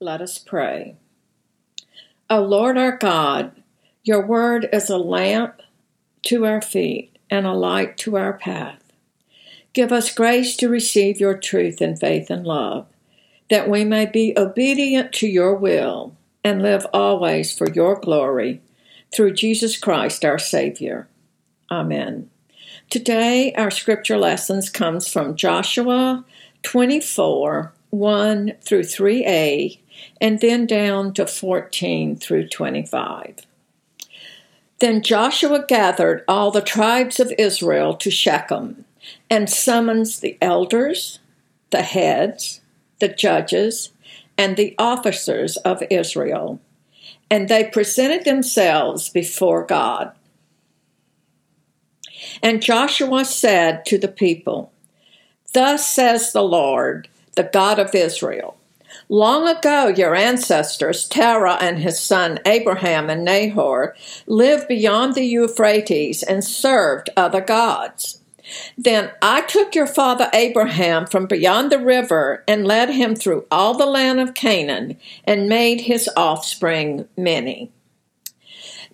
Let us pray. O Lord our God, your word is a lamp to our feet and a light to our path. Give us grace to receive your truth in faith and love, that we may be obedient to your will and live always for your glory through Jesus Christ our Savior. Amen. Today our scripture lessons comes from Joshua 24 1 through 3a and then down to 14 through 25. Then Joshua gathered all the tribes of Israel to Shechem and summons the elders, the heads, the judges, and the officers of Israel. And they presented themselves before God. And Joshua said to the people, Thus says the Lord, the God of Israel Long ago, your ancestors, Terah and his son Abraham and Nahor, lived beyond the Euphrates and served other gods. Then I took your father Abraham from beyond the river and led him through all the land of Canaan and made his offspring many.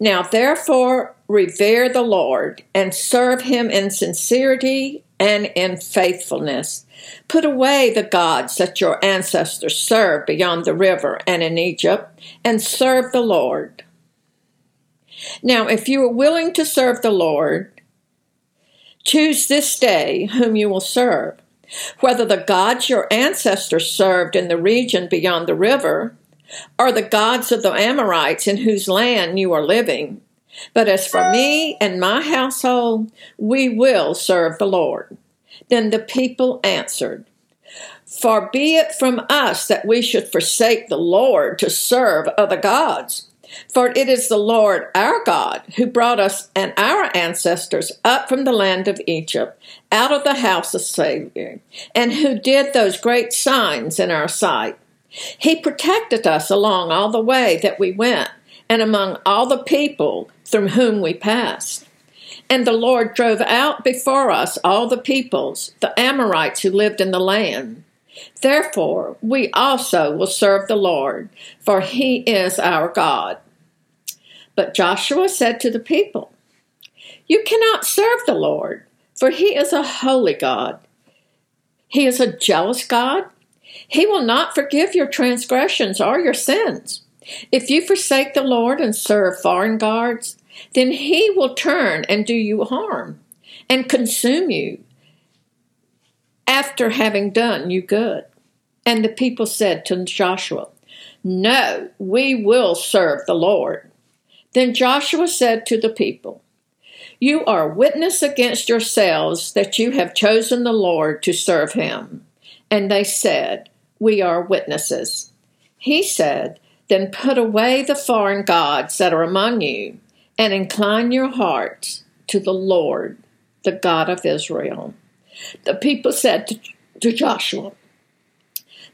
Now therefore revere the Lord and serve him in sincerity and in faithfulness. Put away the gods that your ancestors served beyond the river and in Egypt, and serve the Lord. Now, if you are willing to serve the Lord, choose this day whom you will serve, whether the gods your ancestors served in the region beyond the river, or the gods of the Amorites in whose land you are living but as for me and my household, we will serve the Lord. Then the people answered, Far be it from us that we should forsake the Lord to serve other gods. For it is the Lord our God who brought us and our ancestors up from the land of Egypt, out of the house of slavery, and who did those great signs in our sight. He protected us along all the way that we went, and among all the people through whom we passed. And the Lord drove out before us all the peoples, the Amorites who lived in the land. Therefore, we also will serve the Lord, for he is our God. But Joshua said to the people, You cannot serve the Lord, for he is a holy God. He is a jealous God. He will not forgive your transgressions or your sins. If you forsake the Lord and serve foreign gods, then he will turn and do you harm and consume you after having done you good. And the people said to Joshua, No, we will serve the Lord. Then Joshua said to the people, You are witness against yourselves that you have chosen the Lord to serve him. And they said, We are witnesses. He said, Then put away the foreign gods that are among you and incline your hearts to the Lord, the God of Israel. The people said to, to Joshua,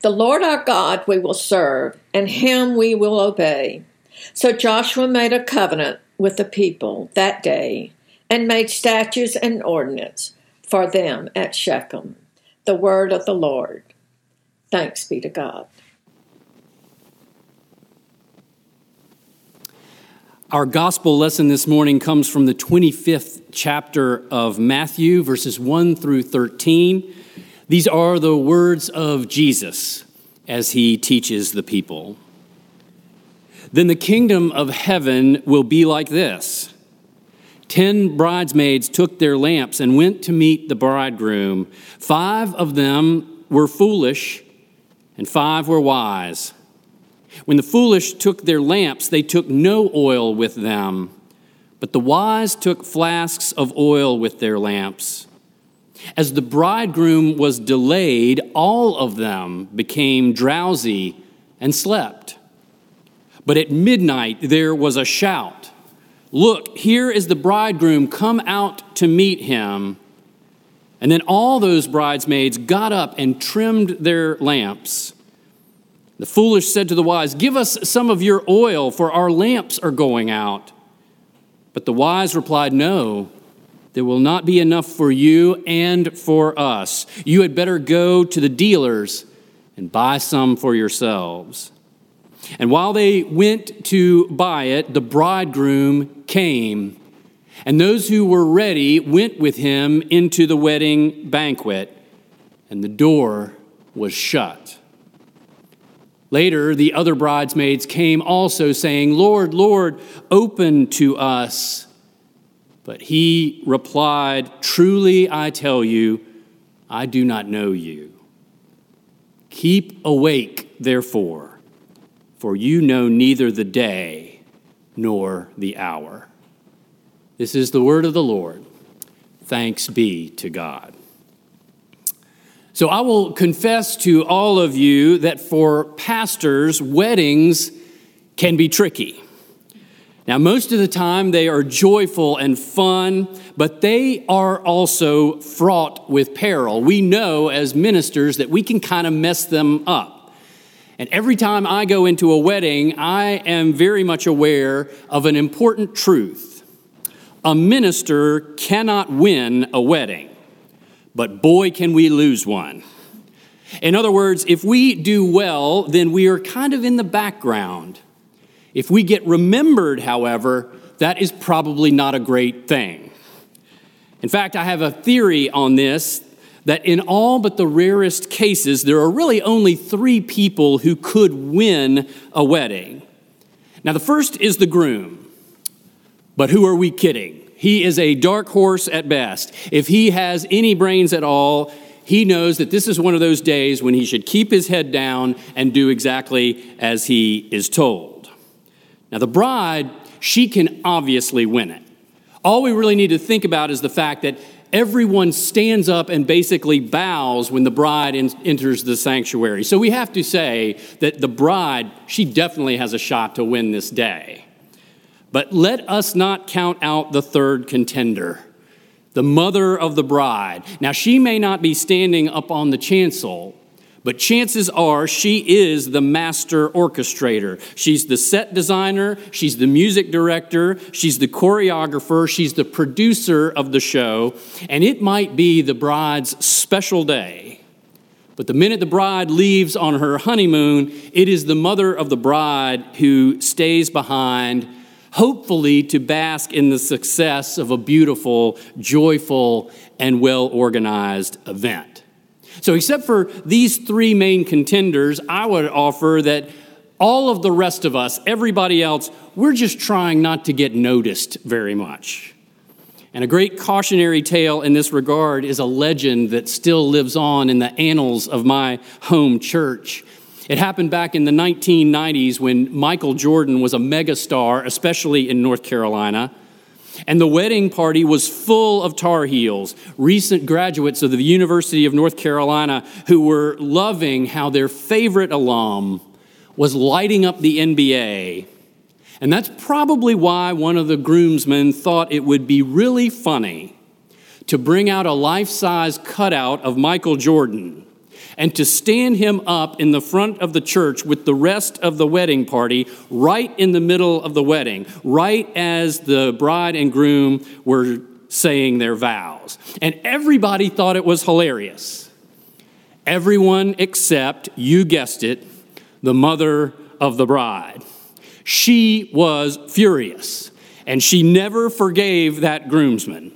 The Lord our God we will serve, and him we will obey. So Joshua made a covenant with the people that day and made statutes and ordinance for them at Shechem. The word of the Lord. Thanks be to God. Our gospel lesson this morning comes from the 25th chapter of Matthew, verses 1 through 13. These are the words of Jesus as he teaches the people. Then the kingdom of heaven will be like this Ten bridesmaids took their lamps and went to meet the bridegroom. Five of them were foolish, and five were wise. When the foolish took their lamps, they took no oil with them, but the wise took flasks of oil with their lamps. As the bridegroom was delayed, all of them became drowsy and slept. But at midnight there was a shout Look, here is the bridegroom, come out to meet him. And then all those bridesmaids got up and trimmed their lamps. The foolish said to the wise, Give us some of your oil, for our lamps are going out. But the wise replied, No, there will not be enough for you and for us. You had better go to the dealers and buy some for yourselves. And while they went to buy it, the bridegroom came. And those who were ready went with him into the wedding banquet, and the door was shut. Later, the other bridesmaids came also, saying, Lord, Lord, open to us. But he replied, Truly I tell you, I do not know you. Keep awake, therefore, for you know neither the day nor the hour. This is the word of the Lord. Thanks be to God. So I will confess to all of you that for pastors, weddings can be tricky. Now, most of the time they are joyful and fun, but they are also fraught with peril. We know as ministers that we can kind of mess them up. And every time I go into a wedding, I am very much aware of an important truth. A minister cannot win a wedding but boy, can we lose one. In other words, if we do well, then we are kind of in the background. If we get remembered, however, that is probably not a great thing. In fact, I have a theory on this that in all but the rarest cases, there are really only three people who could win a wedding. Now, the first is the groom. But who are we kidding? He is a dark horse at best. If he has any brains at all, he knows that this is one of those days when he should keep his head down and do exactly as he is told. Now, the bride, she can obviously win it. All we really need to think about is the fact that everyone stands up and basically bows when the bride enters the sanctuary. So we have to say that the bride, she definitely has a shot to win this day. But let us not count out the third contender, the mother of the bride. Now, she may not be standing up on the chancel, but chances are she is the master orchestrator. She's the set designer, she's the music director, she's the choreographer, she's the producer of the show, and it might be the bride's special day. But the minute the bride leaves on her honeymoon, it is the mother of the bride who stays behind hopefully to bask in the success of a beautiful, joyful, and well organized event. So, except for these three main contenders, I would offer that all of the rest of us, everybody else, we're just trying not to get noticed very much. And a great cautionary tale in this regard is a legend that still lives on in the annals of my home church. It happened back in the 1990s when Michael Jordan was a megastar, especially in North Carolina. And the wedding party was full of Tar Heels, recent graduates of the University of North Carolina who were loving how their favorite alum was lighting up the NBA. And that's probably why one of the groomsmen thought it would be really funny to bring out a life size cutout of Michael Jordan and to stand him up in the front of the church with the rest of the wedding party right in the middle of the wedding, right as the bride and groom were saying their vows. And everybody thought it was hilarious. Everyone except, you guessed it, the mother of the bride. She was furious, and she never forgave that groomsman.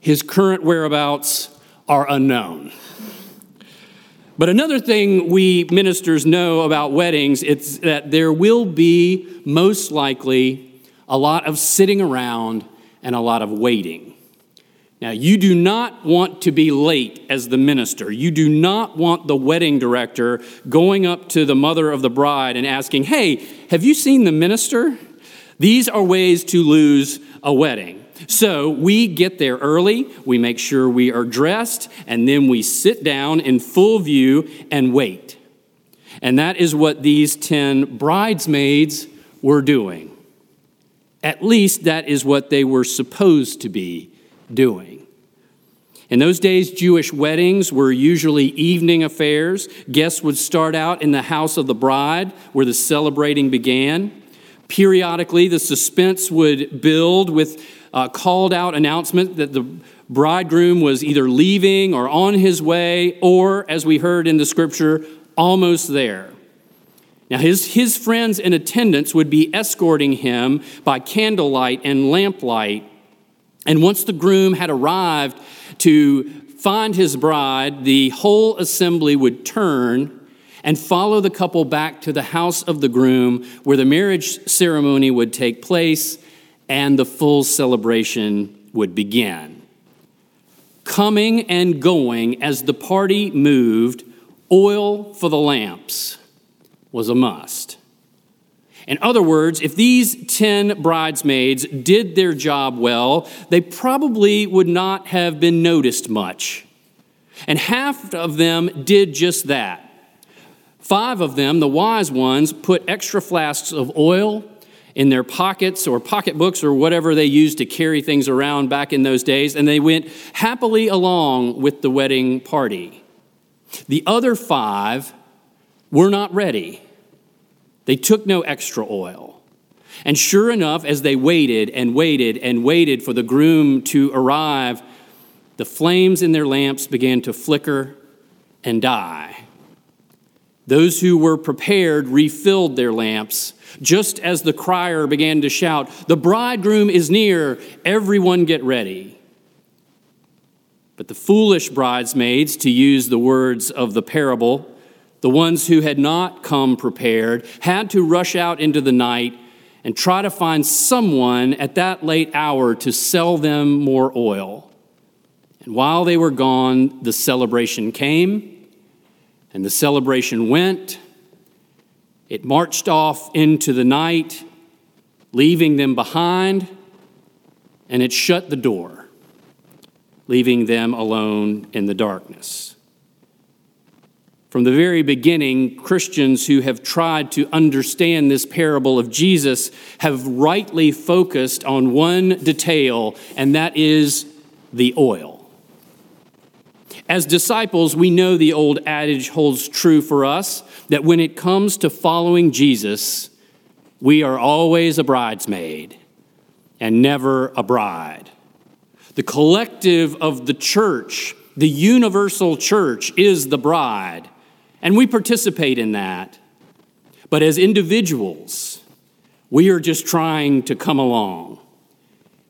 His current whereabouts are unknown. But another thing we ministers know about weddings it's that there will be most likely a lot of sitting around and a lot of waiting. Now, you do not want to be late as the minister. You do not want the wedding director going up to the mother of the bride and asking, Hey, have you seen the minister? These are ways to lose a wedding. So we get there early, we make sure we are dressed, and then we sit down in full view and wait. And that is what these 10 bridesmaids were doing. At least that is what they were supposed to be doing. In those days, Jewish weddings were usually evening affairs. Guests would start out in the house of the bride where the celebrating began. Periodically, the suspense would build with uh, called out announcement that the bridegroom was either leaving or on his way, or, as we heard in the scripture, almost there. Now, his, his friends and attendants would be escorting him by candlelight and lamplight. And once the groom had arrived to find his bride, the whole assembly would turn and follow the couple back to the house of the groom where the marriage ceremony would take place and the full celebration would begin. Coming and going as the party moved, oil for the lamps was a must. In other words, if these 10 bridesmaids did their job well, they probably would not have been noticed much. And half of them did just that. Five of them, the wise ones, put extra flasks of oil in their pockets or pocketbooks or whatever they used to carry things around back in those days, and they went happily along with the wedding party. The other five were not ready. They took no extra oil. And sure enough, as they waited and waited and waited for the groom to arrive, the flames in their lamps began to flicker and die. Those who were prepared refilled their lamps. Just as the crier began to shout, The bridegroom is near, everyone get ready. But the foolish bridesmaids, to use the words of the parable, the ones who had not come prepared, had to rush out into the night and try to find someone at that late hour to sell them more oil. And while they were gone, the celebration came and the celebration went. It marched off into the night, leaving them behind, and it shut the door, leaving them alone in the darkness. From the very beginning, Christians who have tried to understand this parable of Jesus have rightly focused on one detail, and that is the oil. As disciples, we know the old adage holds true for us that when it comes to following Jesus, we are always a bridesmaid and never a bride. The collective of the church, the universal church, is the bride, and we participate in that. But as individuals, we are just trying to come along.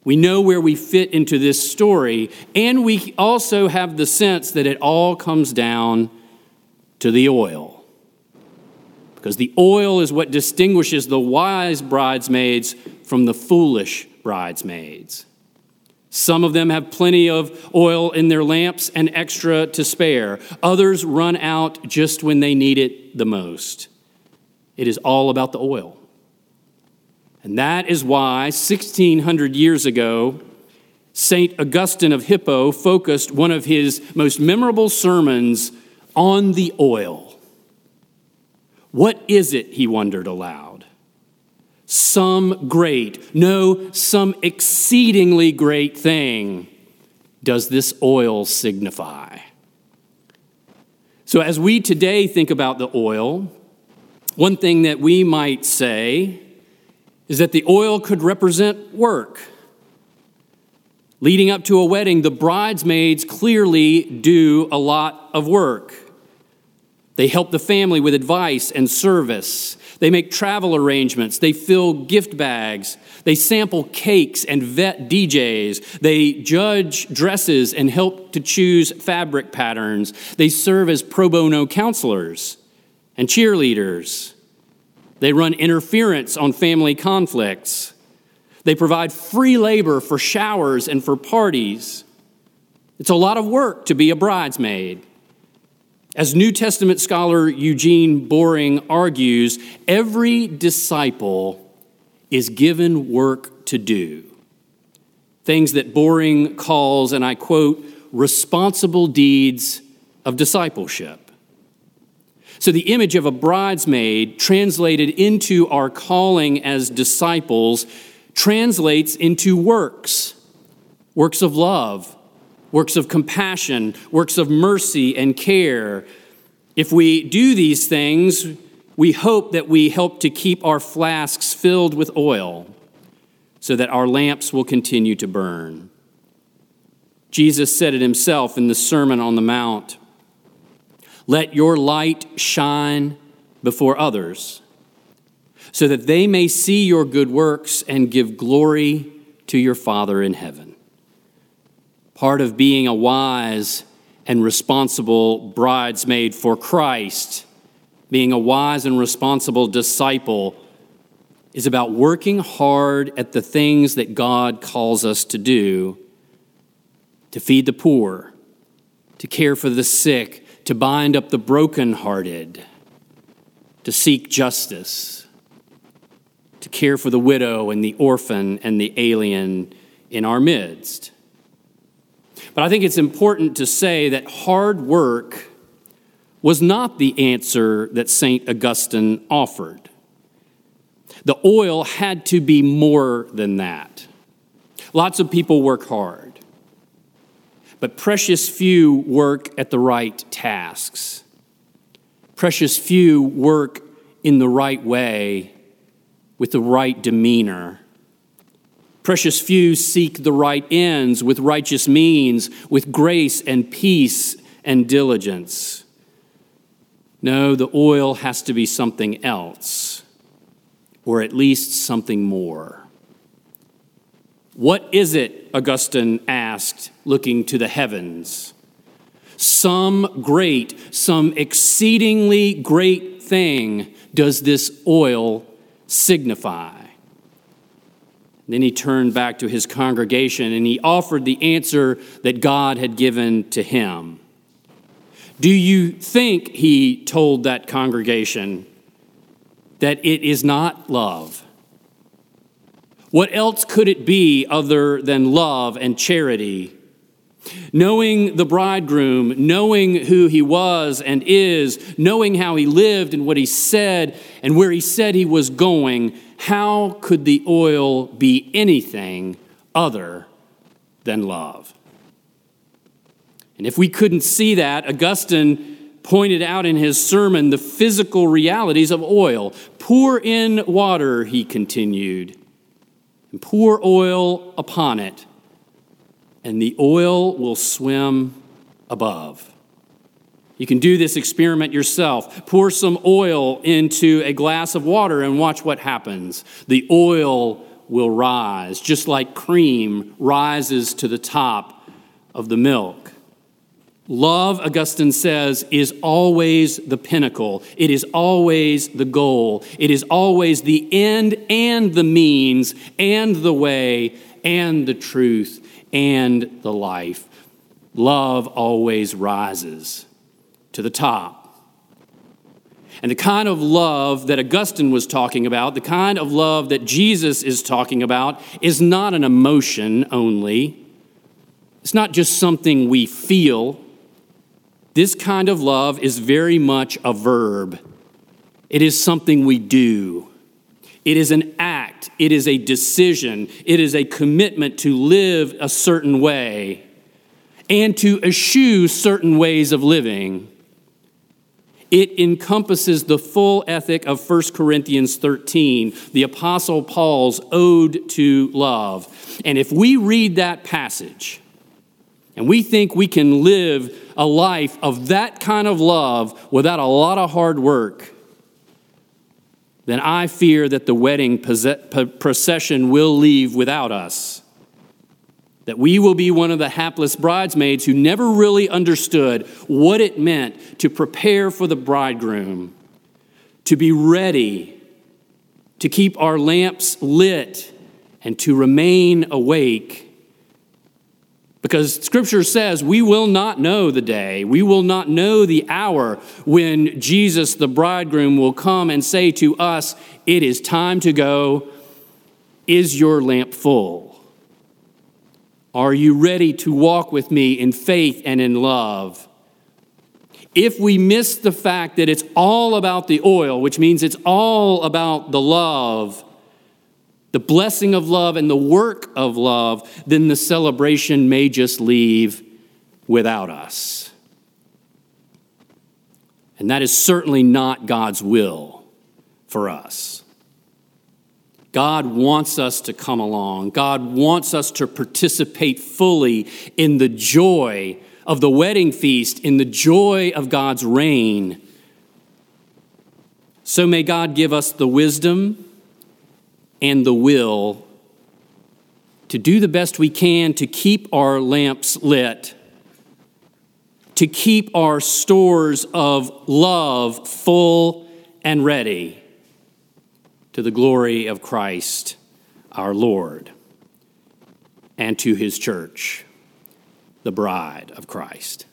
We know where we fit into this story, and we also have the sense that it all comes down to the oil. Because the oil is what distinguishes the wise bridesmaids from the foolish bridesmaids. Some of them have plenty of oil in their lamps and extra to spare. Others run out just when they need it the most. It is all about the oil. And that is why 1600 years ago, St. Augustine of Hippo focused one of his most memorable sermons on the oil. What is it, he wondered aloud? Some great, no, some exceedingly great thing does this oil signify? So, as we today think about the oil, one thing that we might say is that the oil could represent work. Leading up to a wedding, the bridesmaids clearly do a lot of work. They help the family with advice and service. They make travel arrangements. They fill gift bags. They sample cakes and vet DJs. They judge dresses and help to choose fabric patterns. They serve as pro bono counselors and cheerleaders. They run interference on family conflicts. They provide free labor for showers and for parties. It's a lot of work to be a bridesmaid. As New Testament scholar Eugene Boring argues, every disciple is given work to do. Things that Boring calls, and I quote, responsible deeds of discipleship. So, the image of a bridesmaid translated into our calling as disciples translates into works works of love, works of compassion, works of mercy and care. If we do these things, we hope that we help to keep our flasks filled with oil so that our lamps will continue to burn. Jesus said it himself in the Sermon on the Mount. Let your light shine before others, so that they may see your good works and give glory to your Father in heaven. Part of being a wise and responsible bridesmaid for Christ, being a wise and responsible disciple, is about working hard at the things that God calls us to do to feed the poor, to care for the sick, to bind up the brokenhearted, to seek justice, to care for the widow and the orphan and the alien in our midst. But I think it's important to say that hard work was not the answer that St. Augustine offered. The oil had to be more than that. Lots of people work hard, but precious few work at the right tasks. Precious few work in the right way with the right demeanor. Precious few seek the right ends with righteous means, with grace and peace and diligence. No, the oil has to be something else, or at least something more. What is it, Augustine asked, looking to the heavens? Some great, some exceedingly great thing does this oil signify? Then he turned back to his congregation and he offered the answer that God had given to him. Do you think, he told that congregation, that it is not love? What else could it be other than love and charity? Knowing the bridegroom, knowing who he was and is, knowing how he lived and what he said and where he said he was going, how could the oil be anything other than love? And if we couldn't see that, Augustine pointed out in his sermon the physical realities of oil. Pour in water, he continued, and pour oil upon it, and the oil will swim above. You can do this experiment yourself. Pour some oil into a glass of water and watch what happens. The oil will rise, just like cream rises to the top of the milk. Love, Augustine says, is always the pinnacle. It is always the goal. It is always the end and the means and the way and the truth and the life. Love always rises to the top. And the kind of love that Augustine was talking about, the kind of love that Jesus is talking about, is not an emotion only. It's not just something we feel. This kind of love is very much a verb, it is something we do. It is an act, it is a decision, it is a commitment to live a certain way and to eschew certain ways of living. It encompasses the full ethic of 1 Corinthians 13, the Apostle Paul's ode to love. And if we read that passage and we think we can live a life of that kind of love without a lot of hard work, then I fear that the wedding procession will leave without us that we will be one of the hapless bridesmaids who never really understood what it meant to prepare for the bridegroom, to be ready, to keep our lamps lit, and to remain awake. Because scripture says we will not know the day, we will not know the hour when Jesus, the bridegroom, will come and say to us, It is time to go. Is your lamp full? Are you ready to walk with me in faith and in love? If we miss the fact that it's all about the oil, which means it's all about the love, the blessing of love and the work of love, then the celebration may just leave without us. And that is certainly not God's will for us. God wants us to come along. God wants us to participate fully in the joy of the wedding feast, in the joy of God's reign. So may God give us the wisdom and the will to do the best we can to keep our lamps lit, to keep our stores of love full and ready to the glory of Christ our Lord and to his church, the bride of Christ.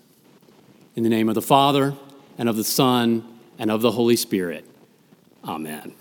In the name of the Father, and of the Son, and of the Holy Spirit. Amen.